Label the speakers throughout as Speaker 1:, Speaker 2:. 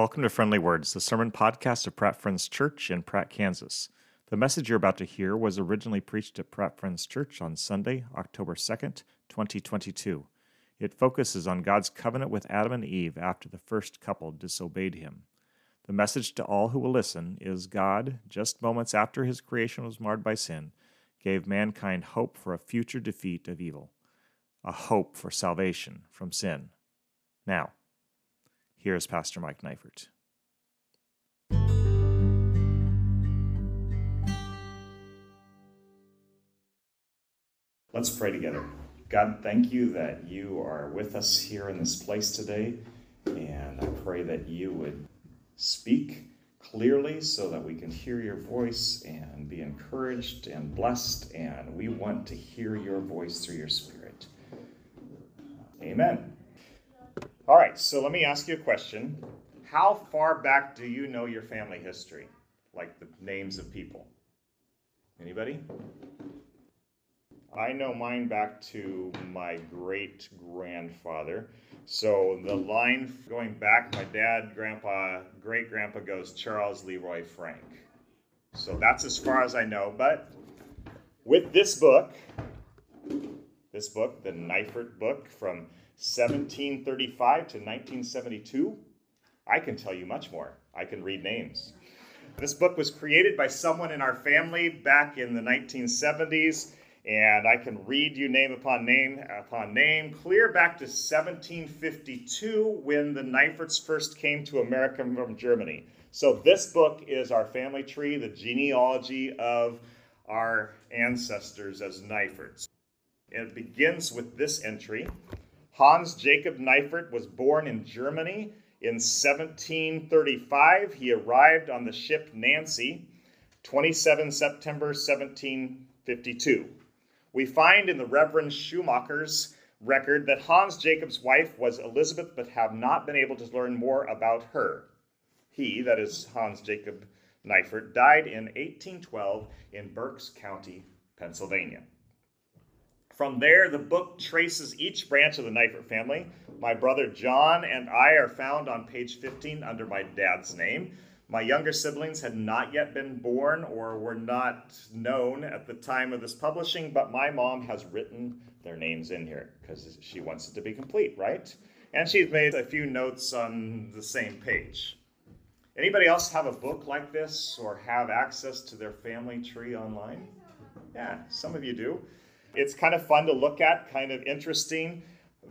Speaker 1: Welcome to Friendly Words, the sermon podcast of Pratt Friends Church in Pratt, Kansas. The message you're about to hear was originally preached at Pratt Friends Church on Sunday, October 2nd, 2022. It focuses on God's covenant with Adam and Eve after the first couple disobeyed him. The message to all who will listen is God, just moments after his creation was marred by sin, gave mankind hope for a future defeat of evil, a hope for salvation from sin. Now, Here's Pastor Mike Neifert.
Speaker 2: Let's pray together. God, thank you that you are with us here in this place today. And I pray that you would speak clearly so that we can hear your voice and be encouraged and blessed. And we want to hear your voice through your spirit. Amen. All right, so let me ask you a question. How far back do you know your family history? Like the names of people? Anybody? I know mine back to my great grandfather. So the line going back, my dad, grandpa, great grandpa goes Charles Leroy Frank. So that's as far as I know. But with this book, this book, the Neifert book from 1735 to 1972, I can tell you much more. I can read names. This book was created by someone in our family back in the 1970s, and I can read you name upon name upon name, clear back to 1752 when the Neiferts first came to America from Germany. So, this book is our family tree, the genealogy of our ancestors as Neiferts. It begins with this entry Hans Jacob Neifert was born in Germany in 1735. He arrived on the ship Nancy, 27 September 1752. We find in the Reverend Schumacher's record that Hans Jacob's wife was Elizabeth, but have not been able to learn more about her. He, that is Hans Jacob Neifert, died in 1812 in Berks County, Pennsylvania. From there, the book traces each branch of the Neifert family. My brother John and I are found on page 15 under my dad's name. My younger siblings had not yet been born or were not known at the time of this publishing, but my mom has written their names in here because she wants it to be complete, right? And she's made a few notes on the same page. Anybody else have a book like this or have access to their family tree online? Yeah, some of you do. It's kind of fun to look at, kind of interesting.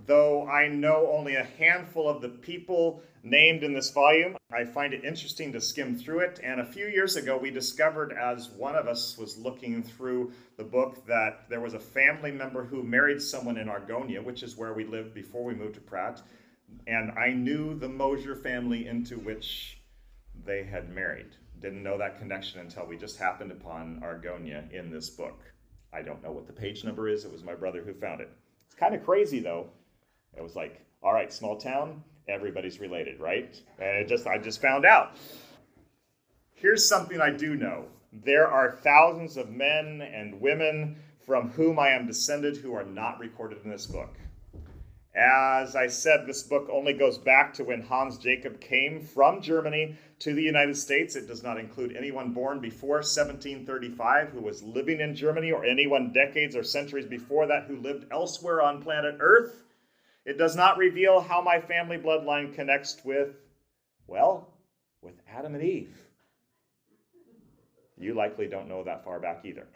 Speaker 2: Though I know only a handful of the people named in this volume, I find it interesting to skim through it. And a few years ago, we discovered as one of us was looking through the book that there was a family member who married someone in Argonia, which is where we lived before we moved to Pratt. And I knew the Mosier family into which they had married. Didn't know that connection until we just happened upon Argonia in this book. I don't know what the page number is. It was my brother who found it. It's kind of crazy though. It was like, all right, small town, everybody's related, right? And just I just found out. Here's something I do know. There are thousands of men and women from whom I am descended who are not recorded in this book. As I said, this book only goes back to when Hans Jacob came from Germany to the United States. It does not include anyone born before 1735 who was living in Germany or anyone decades or centuries before that who lived elsewhere on planet Earth. It does not reveal how my family bloodline connects with, well, with Adam and Eve. You likely don't know that far back either.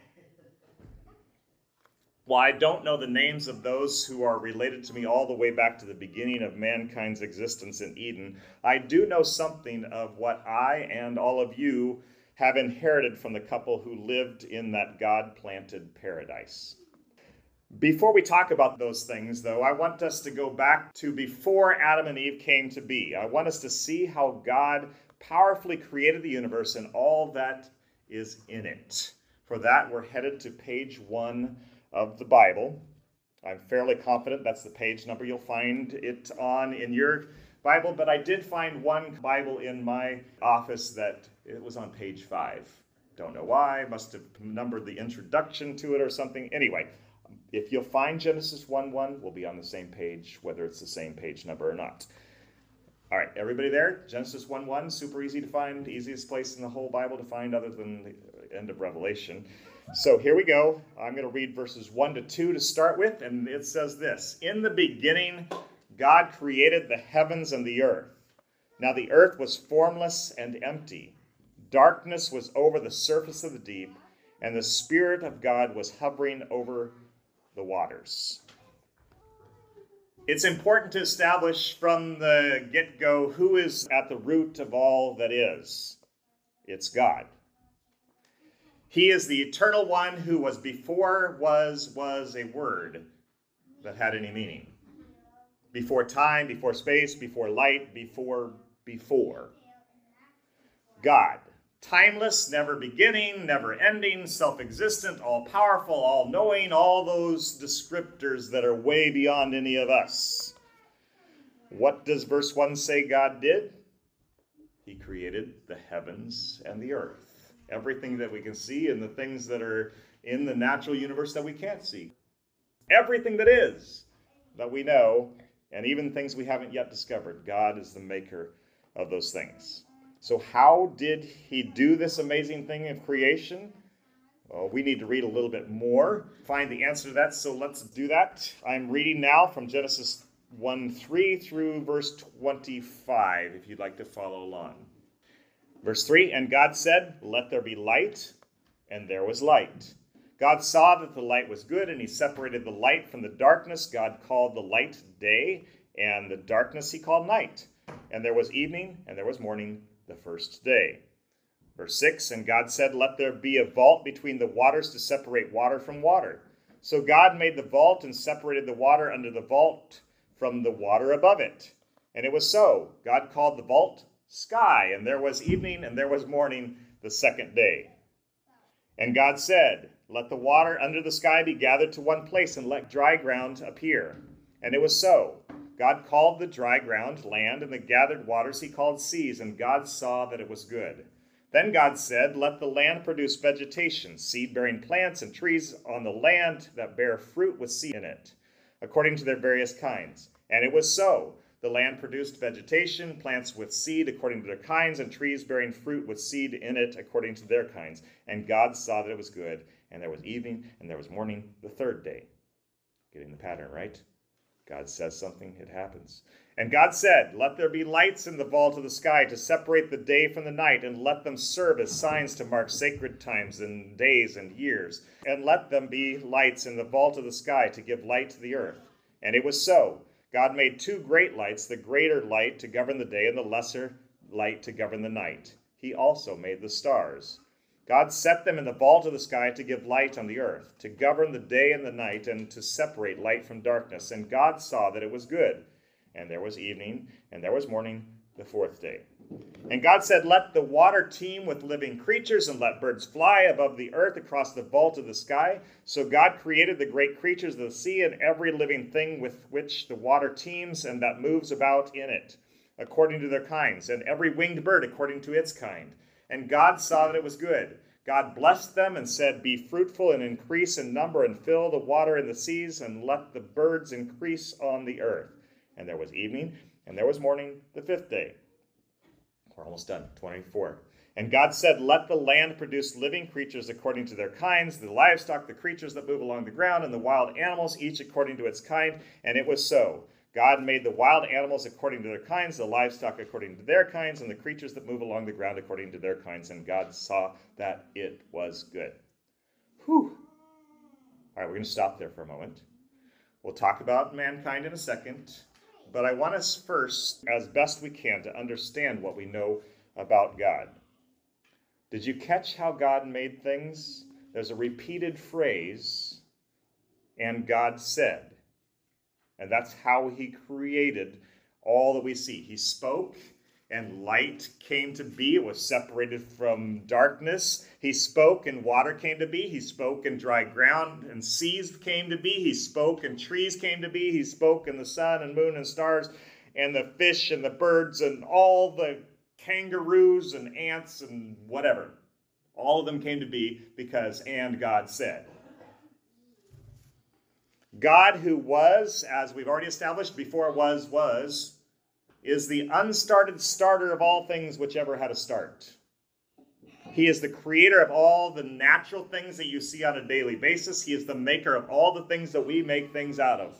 Speaker 2: While I don't know the names of those who are related to me all the way back to the beginning of mankind's existence in Eden, I do know something of what I and all of you have inherited from the couple who lived in that God planted paradise. Before we talk about those things, though, I want us to go back to before Adam and Eve came to be. I want us to see how God powerfully created the universe and all that is in it. For that, we're headed to page one of the Bible. I'm fairly confident that's the page number you'll find it on in your Bible, but I did find one Bible in my office that it was on page five. Don't know why, must have numbered the introduction to it or something. Anyway, if you'll find Genesis 1 1, we'll be on the same page, whether it's the same page number or not. All right, everybody there? Genesis 1 1, super easy to find, easiest place in the whole Bible to find other than the end of Revelation. So here we go. I'm going to read verses 1 to 2 to start with, and it says this In the beginning, God created the heavens and the earth. Now the earth was formless and empty. Darkness was over the surface of the deep, and the Spirit of God was hovering over the waters it's important to establish from the get go who is at the root of all that is. It's God. He is the eternal one who was before, was, was a word that had any meaning. Before time, before space, before light, before, before. God timeless, never beginning, never ending, self existent, all powerful, all knowing, all those descriptors that are way beyond any of us. What does verse 1 say God did? He created the heavens and the earth. Everything that we can see and the things that are in the natural universe that we can't see. Everything that is that we know, and even things we haven't yet discovered, God is the maker of those things. So, how did he do this amazing thing of creation? Well, we need to read a little bit more, find the answer to that. So, let's do that. I'm reading now from Genesis 1 3 through verse 25, if you'd like to follow along. Verse 3 And God said, Let there be light, and there was light. God saw that the light was good, and he separated the light from the darkness. God called the light day, and the darkness he called night. And there was evening, and there was morning the first day. Verse 6 And God said, Let there be a vault between the waters to separate water from water. So God made the vault and separated the water under the vault from the water above it. And it was so. God called the vault sky, and there was evening and there was morning the second day. And God said, Let the water under the sky be gathered to one place, and let dry ground appear. And it was so. God called the dry ground land, and the gathered waters he called seas, and God saw that it was good. Then God said, Let the land produce vegetation, seed bearing plants, and trees on the land that bear fruit with seed in it, according to their various kinds. And it was so. The land produced vegetation, plants with seed according to their kinds, and trees bearing fruit with seed in it according to their kinds. And God saw that it was good. And there was evening, and there was morning the third day. Getting the pattern, right? God says something, it happens. And God said, Let there be lights in the vault of the sky to separate the day from the night, and let them serve as signs to mark sacred times and days and years. And let them be lights in the vault of the sky to give light to the earth. And it was so. God made two great lights, the greater light to govern the day, and the lesser light to govern the night. He also made the stars. God set them in the vault of the sky to give light on the earth, to govern the day and the night, and to separate light from darkness. And God saw that it was good. And there was evening, and there was morning, the fourth day. And God said, Let the water teem with living creatures, and let birds fly above the earth across the vault of the sky. So God created the great creatures of the sea and every living thing with which the water teems and that moves about in it, according to their kinds, and every winged bird according to its kind. And God saw that it was good. God blessed them and said, Be fruitful and increase in number, and fill the water in the seas, and let the birds increase on the earth. And there was evening, and there was morning, the fifth day. We're almost done, 24. And God said, Let the land produce living creatures according to their kinds, the livestock, the creatures that move along the ground, and the wild animals, each according to its kind. And it was so. God made the wild animals according to their kinds, the livestock according to their kinds, and the creatures that move along the ground according to their kinds. And God saw that it was good. Whew. All right, we're going to stop there for a moment. We'll talk about mankind in a second, but I want us first, as best we can, to understand what we know about God. Did you catch how God made things? There's a repeated phrase, and God said. And that's how he created all that we see. He spoke, and light came to be. It was separated from darkness. He spoke, and water came to be. He spoke, and dry ground and seas came to be. He spoke, and trees came to be. He spoke, and the sun and moon and stars, and the fish and the birds, and all the kangaroos and ants and whatever. All of them came to be because, and God said. God, who was, as we've already established, before was, was, is the unstarted starter of all things which ever had a start. He is the creator of all the natural things that you see on a daily basis. He is the maker of all the things that we make things out of.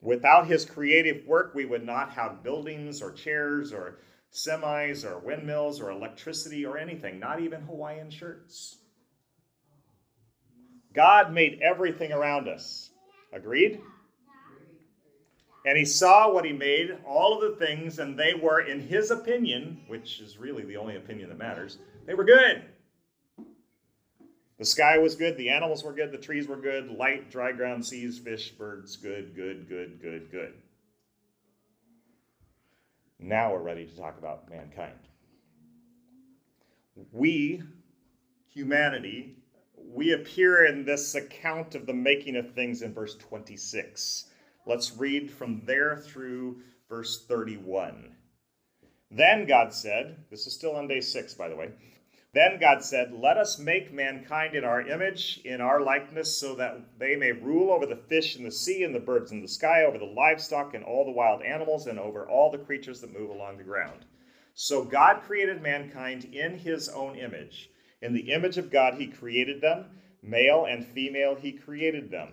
Speaker 2: Without his creative work, we would not have buildings or chairs or semis or windmills or electricity or anything, not even Hawaiian shirts. God made everything around us. Agreed? And he saw what he made, all of the things, and they were, in his opinion, which is really the only opinion that matters, they were good. The sky was good, the animals were good, the trees were good, light, dry ground, seas, fish, birds, good, good, good, good, good. Now we're ready to talk about mankind. We, humanity, we appear in this account of the making of things in verse 26. Let's read from there through verse 31. Then God said, this is still on day six, by the way. Then God said, Let us make mankind in our image, in our likeness, so that they may rule over the fish in the sea and the birds in the sky, over the livestock and all the wild animals, and over all the creatures that move along the ground. So God created mankind in his own image. In the image of God, he created them. Male and female, he created them.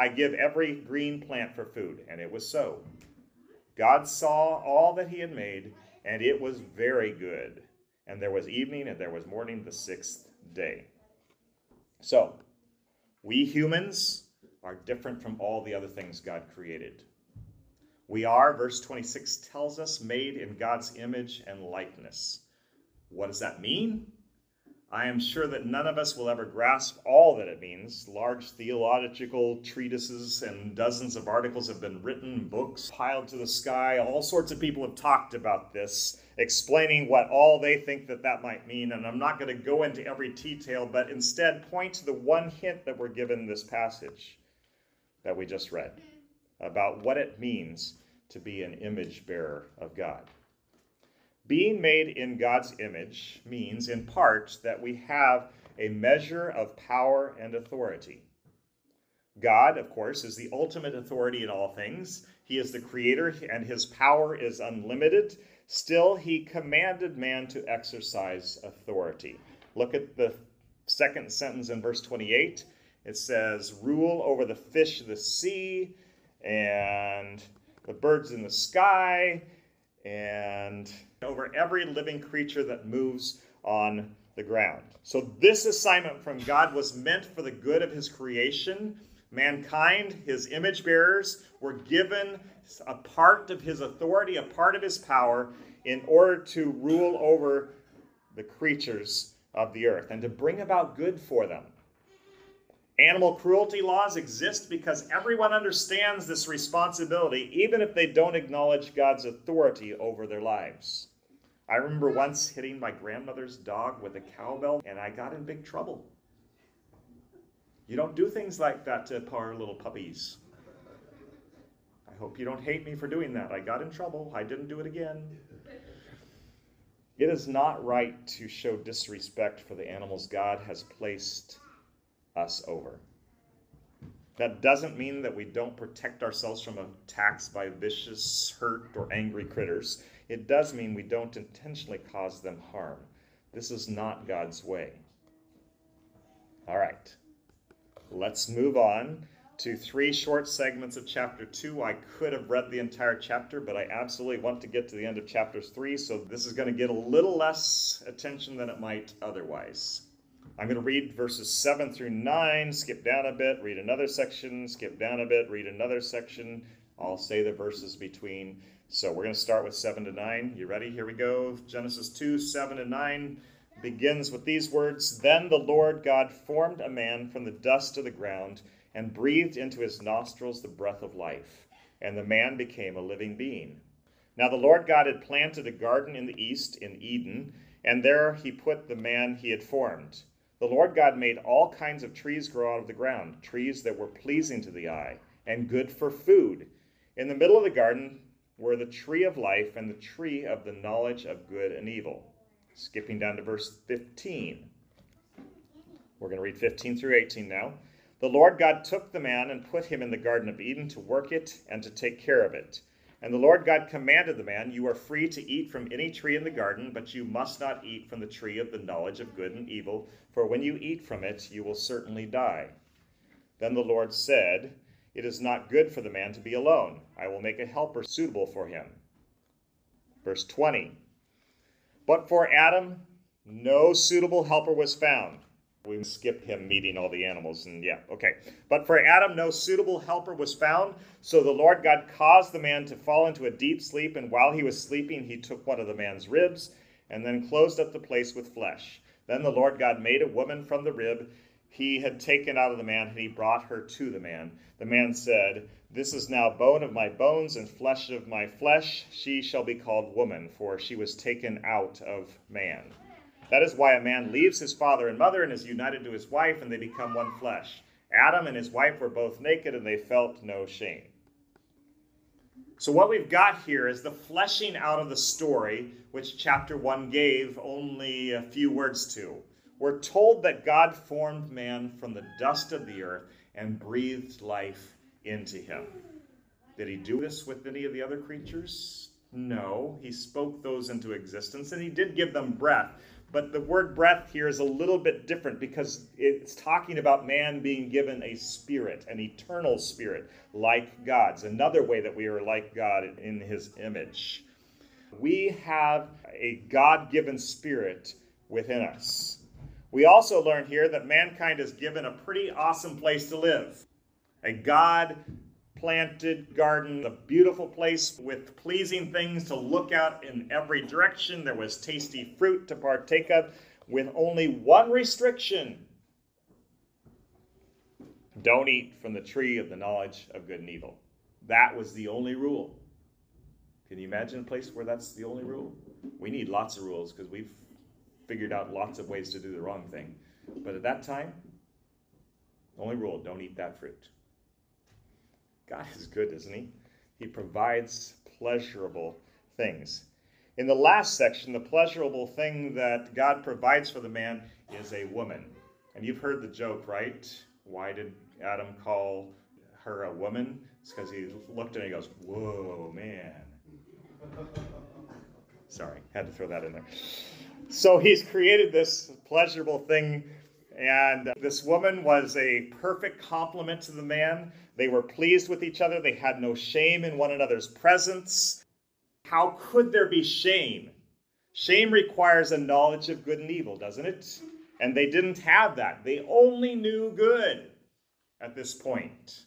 Speaker 2: I give every green plant for food. And it was so. God saw all that he had made, and it was very good. And there was evening and there was morning the sixth day. So, we humans are different from all the other things God created. We are, verse 26 tells us, made in God's image and likeness. What does that mean? I am sure that none of us will ever grasp all that it means. Large theological treatises and dozens of articles have been written, books piled to the sky. All sorts of people have talked about this, explaining what all they think that that might mean. And I'm not going to go into every detail, but instead point to the one hint that we're given this passage that we just read about what it means to be an image bearer of God. Being made in God's image means, in part, that we have a measure of power and authority. God, of course, is the ultimate authority in all things. He is the creator, and his power is unlimited. Still, he commanded man to exercise authority. Look at the second sentence in verse 28. It says, Rule over the fish of the sea and the birds in the sky and over every living creature that moves on the ground. So, this assignment from God was meant for the good of his creation. Mankind, his image bearers, were given a part of his authority, a part of his power, in order to rule over the creatures of the earth and to bring about good for them. Animal cruelty laws exist because everyone understands this responsibility, even if they don't acknowledge God's authority over their lives. I remember once hitting my grandmother's dog with a cowbell, and I got in big trouble. You don't do things like that to poor little puppies. I hope you don't hate me for doing that. I got in trouble. I didn't do it again. It is not right to show disrespect for the animals God has placed us over. That doesn't mean that we don't protect ourselves from attacks by vicious, hurt, or angry critters. It does mean we don't intentionally cause them harm. This is not God's way. All right, let's move on to three short segments of chapter 2. I could have read the entire chapter, but I absolutely want to get to the end of chapter 3, so this is going to get a little less attention than it might otherwise. I'm going to read verses 7 through 9, skip down a bit, read another section, skip down a bit, read another section. I'll say the verses between. So we're going to start with 7 to 9. You ready? Here we go. Genesis 2 7 to 9 begins with these words Then the Lord God formed a man from the dust of the ground and breathed into his nostrils the breath of life, and the man became a living being. Now the Lord God had planted a garden in the east in Eden, and there he put the man he had formed. The Lord God made all kinds of trees grow out of the ground, trees that were pleasing to the eye and good for food. In the middle of the garden were the tree of life and the tree of the knowledge of good and evil. Skipping down to verse 15. We're going to read 15 through 18 now. The Lord God took the man and put him in the Garden of Eden to work it and to take care of it. And the Lord God commanded the man, You are free to eat from any tree in the garden, but you must not eat from the tree of the knowledge of good and evil, for when you eat from it, you will certainly die. Then the Lord said, It is not good for the man to be alone. I will make a helper suitable for him. Verse 20 But for Adam, no suitable helper was found. We skip him meeting all the animals, and yeah, okay. But for Adam, no suitable helper was found. So the Lord God caused the man to fall into a deep sleep, and while he was sleeping, he took one of the man's ribs and then closed up the place with flesh. Then the Lord God made a woman from the rib he had taken out of the man, and he brought her to the man. The man said, This is now bone of my bones and flesh of my flesh. She shall be called woman, for she was taken out of man. That is why a man leaves his father and mother and is united to his wife, and they become one flesh. Adam and his wife were both naked, and they felt no shame. So, what we've got here is the fleshing out of the story, which chapter 1 gave only a few words to. We're told that God formed man from the dust of the earth and breathed life into him. Did he do this with any of the other creatures? No, he spoke those into existence and he did give them breath. But the word breath here is a little bit different because it's talking about man being given a spirit, an eternal spirit, like God's. Another way that we are like God in his image. We have a God given spirit within us. We also learn here that mankind is given a pretty awesome place to live. A God planted garden, a beautiful place with pleasing things to look out in every direction. There was tasty fruit to partake of, with only one restriction don't eat from the tree of the knowledge of good and evil. That was the only rule. Can you imagine a place where that's the only rule? We need lots of rules because we've figured out lots of ways to do the wrong thing. But at that time, only rule don't eat that fruit. God is good, isn't He? He provides pleasurable things. In the last section, the pleasurable thing that God provides for the man is a woman. And you've heard the joke, right? Why did Adam call her a woman? It's because he looked at her and he goes, Whoa, man. Sorry, had to throw that in there. So he's created this pleasurable thing and this woman was a perfect complement to the man. They were pleased with each other. They had no shame in one another's presence. How could there be shame? Shame requires a knowledge of good and evil, doesn't it? And they didn't have that. They only knew good at this point.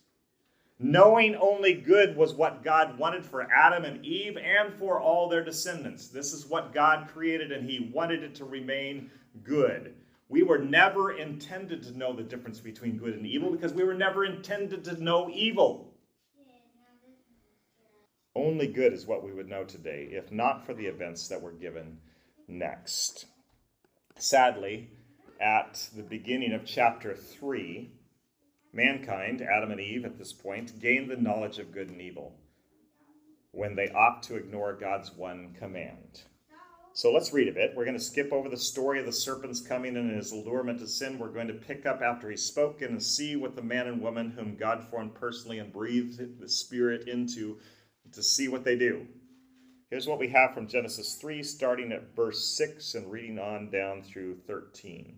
Speaker 2: Knowing only good was what God wanted for Adam and Eve and for all their descendants. This is what God created, and He wanted it to remain good. We were never intended to know the difference between good and evil because we were never intended to know evil. Only good is what we would know today, if not for the events that were given next. Sadly, at the beginning of chapter 3, mankind, Adam and Eve at this point, gain the knowledge of good and evil when they opt to ignore God's one command. So let's read a bit. We're going to skip over the story of the serpent's coming and his allurement to sin. We're going to pick up after he's spoken and see what the man and woman whom God formed personally and breathed the Spirit into to see what they do. Here's what we have from Genesis 3, starting at verse 6 and reading on down through 13.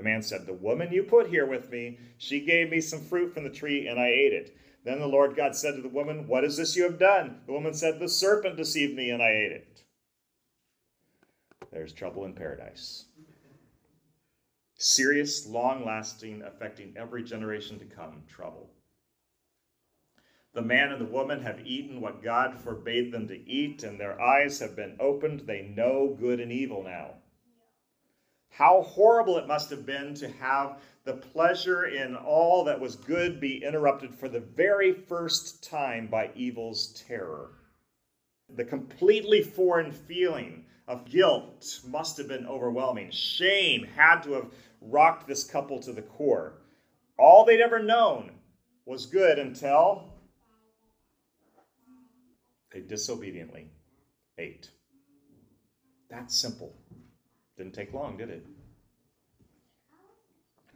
Speaker 2: The man said, The woman you put here with me, she gave me some fruit from the tree, and I ate it. Then the Lord God said to the woman, What is this you have done? The woman said, The serpent deceived me, and I ate it. There's trouble in paradise. Serious, long lasting, affecting every generation to come trouble. The man and the woman have eaten what God forbade them to eat, and their eyes have been opened. They know good and evil now. How horrible it must have been to have the pleasure in all that was good be interrupted for the very first time by evil's terror. The completely foreign feeling of guilt must have been overwhelming. Shame had to have rocked this couple to the core. All they'd ever known was good until they disobediently ate. That's simple. Didn't take long, did it?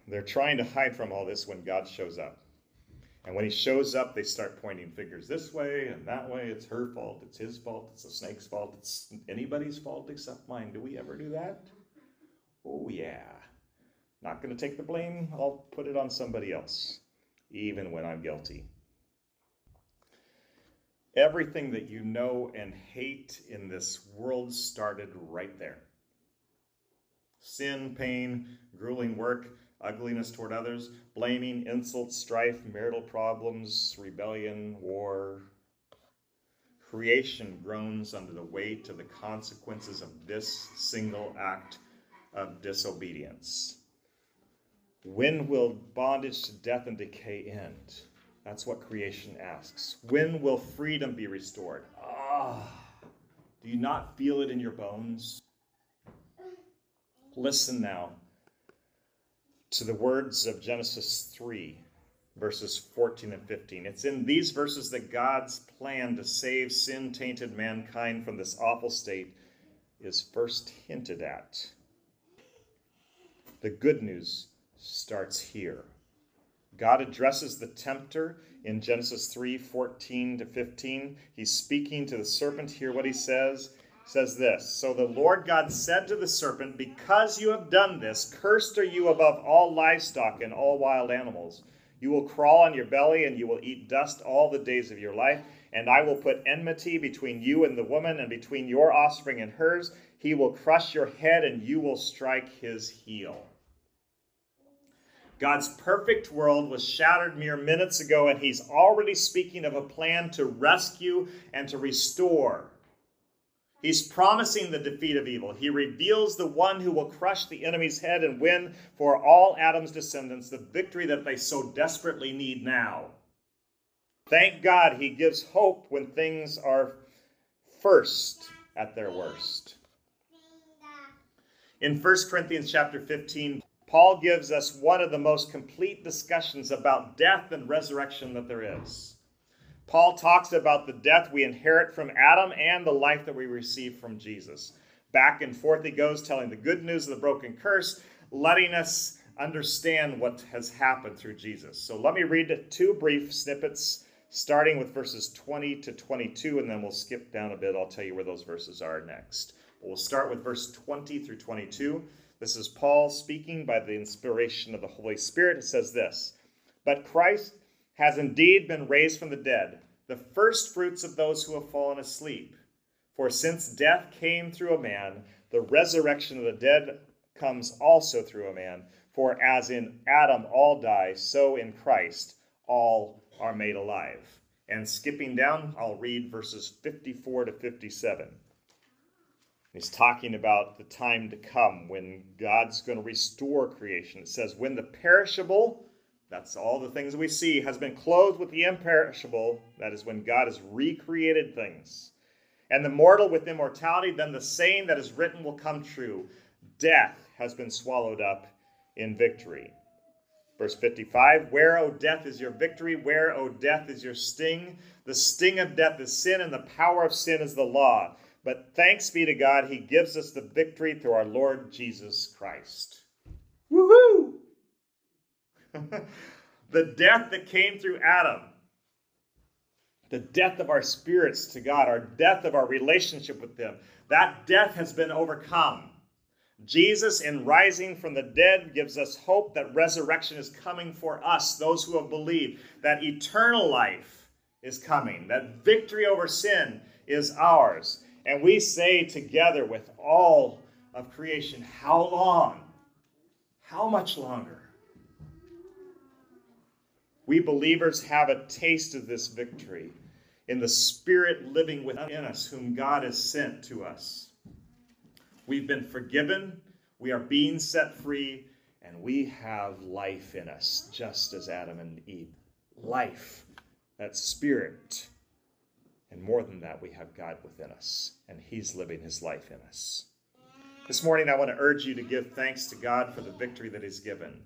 Speaker 2: They're trying to hide from all this when God shows up. And when he shows up, they start pointing fingers this way and that way. It's her fault. It's his fault. It's the snake's fault. It's anybody's fault except mine. Do we ever do that? Oh, yeah. Not going to take the blame. I'll put it on somebody else, even when I'm guilty. Everything that you know and hate in this world started right there sin, pain, grueling work, ugliness toward others, blaming, insults, strife, marital problems, rebellion, war. Creation groans under the weight of the consequences of this single act of disobedience. When will bondage to death and decay end? That's what creation asks. When will freedom be restored? Ah, do you not feel it in your bones? Listen now to the words of Genesis 3, verses 14 and 15. It's in these verses that God's plan to save sin tainted mankind from this awful state is first hinted at. The good news starts here. God addresses the tempter in Genesis 3 14 to 15. He's speaking to the serpent. Hear what he says. Says this So the Lord God said to the serpent, Because you have done this, cursed are you above all livestock and all wild animals. You will crawl on your belly, and you will eat dust all the days of your life. And I will put enmity between you and the woman, and between your offspring and hers. He will crush your head, and you will strike his heel. God's perfect world was shattered mere minutes ago, and he's already speaking of a plan to rescue and to restore. He's promising the defeat of evil. He reveals the one who will crush the enemy's head and win for all Adam's descendants the victory that they so desperately need now. Thank God he gives hope when things are first at their worst. In 1 Corinthians chapter 15, Paul gives us one of the most complete discussions about death and resurrection that there is. Paul talks about the death we inherit from Adam and the life that we receive from Jesus. Back and forth he goes, telling the good news of the broken curse, letting us understand what has happened through Jesus. So let me read two brief snippets, starting with verses 20 to 22, and then we'll skip down a bit. I'll tell you where those verses are next. We'll start with verse 20 through 22. This is Paul speaking by the inspiration of the Holy Spirit. It says this But Christ has indeed been raised from the dead, the first fruits of those who have fallen asleep. For since death came through a man, the resurrection of the dead comes also through a man. For as in Adam all die, so in Christ all are made alive. And skipping down, I'll read verses 54 to 57. He's talking about the time to come when God's going to restore creation. It says, When the perishable, that's all the things we see, has been clothed with the imperishable, that is when God has recreated things, and the mortal with immortality, then the saying that is written will come true death has been swallowed up in victory. Verse 55 Where, O death, is your victory? Where, O death, is your sting? The sting of death is sin, and the power of sin is the law. But thanks be to God, He gives us the victory through our Lord Jesus Christ. Woohoo! The death that came through Adam, the death of our spirits to God, our death of our relationship with Him, that death has been overcome. Jesus, in rising from the dead, gives us hope that resurrection is coming for us, those who have believed, that eternal life is coming, that victory over sin is ours. And we say together with all of creation, How long? How much longer? We believers have a taste of this victory in the Spirit living within us, whom God has sent to us. We've been forgiven, we are being set free, and we have life in us, just as Adam and Eve. Life, that Spirit. And more than that, we have God within us, and He's living His life in us. This morning, I want to urge you to give thanks to God for the victory that He's given.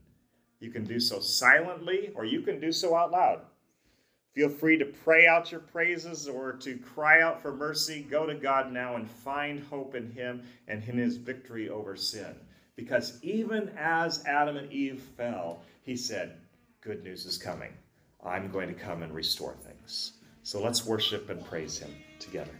Speaker 2: You can do so silently, or you can do so out loud. Feel free to pray out your praises or to cry out for mercy. Go to God now and find hope in Him and in His victory over sin. Because even as Adam and Eve fell, He said, Good news is coming. I'm going to come and restore things. So let's worship and praise Him together.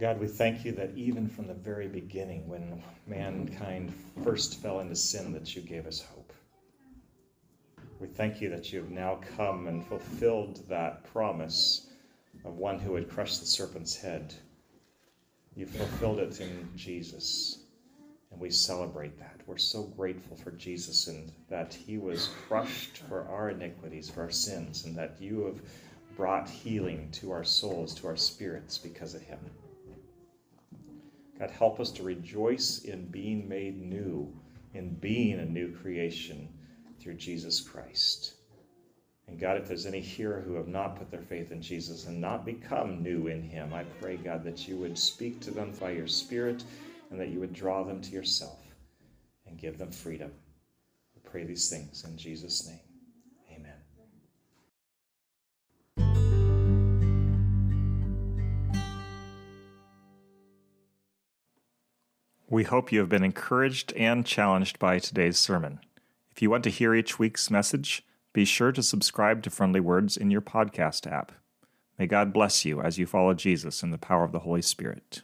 Speaker 2: God, we thank you that even from the very beginning, when mankind first fell into sin, that you gave us hope. We thank you that you have now come and fulfilled that promise of one who would crush the serpent's head. You fulfilled it in Jesus, and we celebrate that. We're so grateful for Jesus and that he was crushed for our iniquities, for our sins, and that you have brought healing to our souls, to our spirits because of him. God, help us to rejoice in being made new, in being a new creation through Jesus Christ. And God, if there's any here who have not put their faith in Jesus and not become new in Him, I pray, God, that you would speak to them by your Spirit and that you would draw them to yourself and give them freedom. We pray these things in Jesus' name.
Speaker 1: We hope you have been encouraged and challenged by today's sermon. If you want to hear each week's message, be sure to subscribe to Friendly Words in your podcast app. May God bless you as you follow Jesus in the power of the Holy Spirit.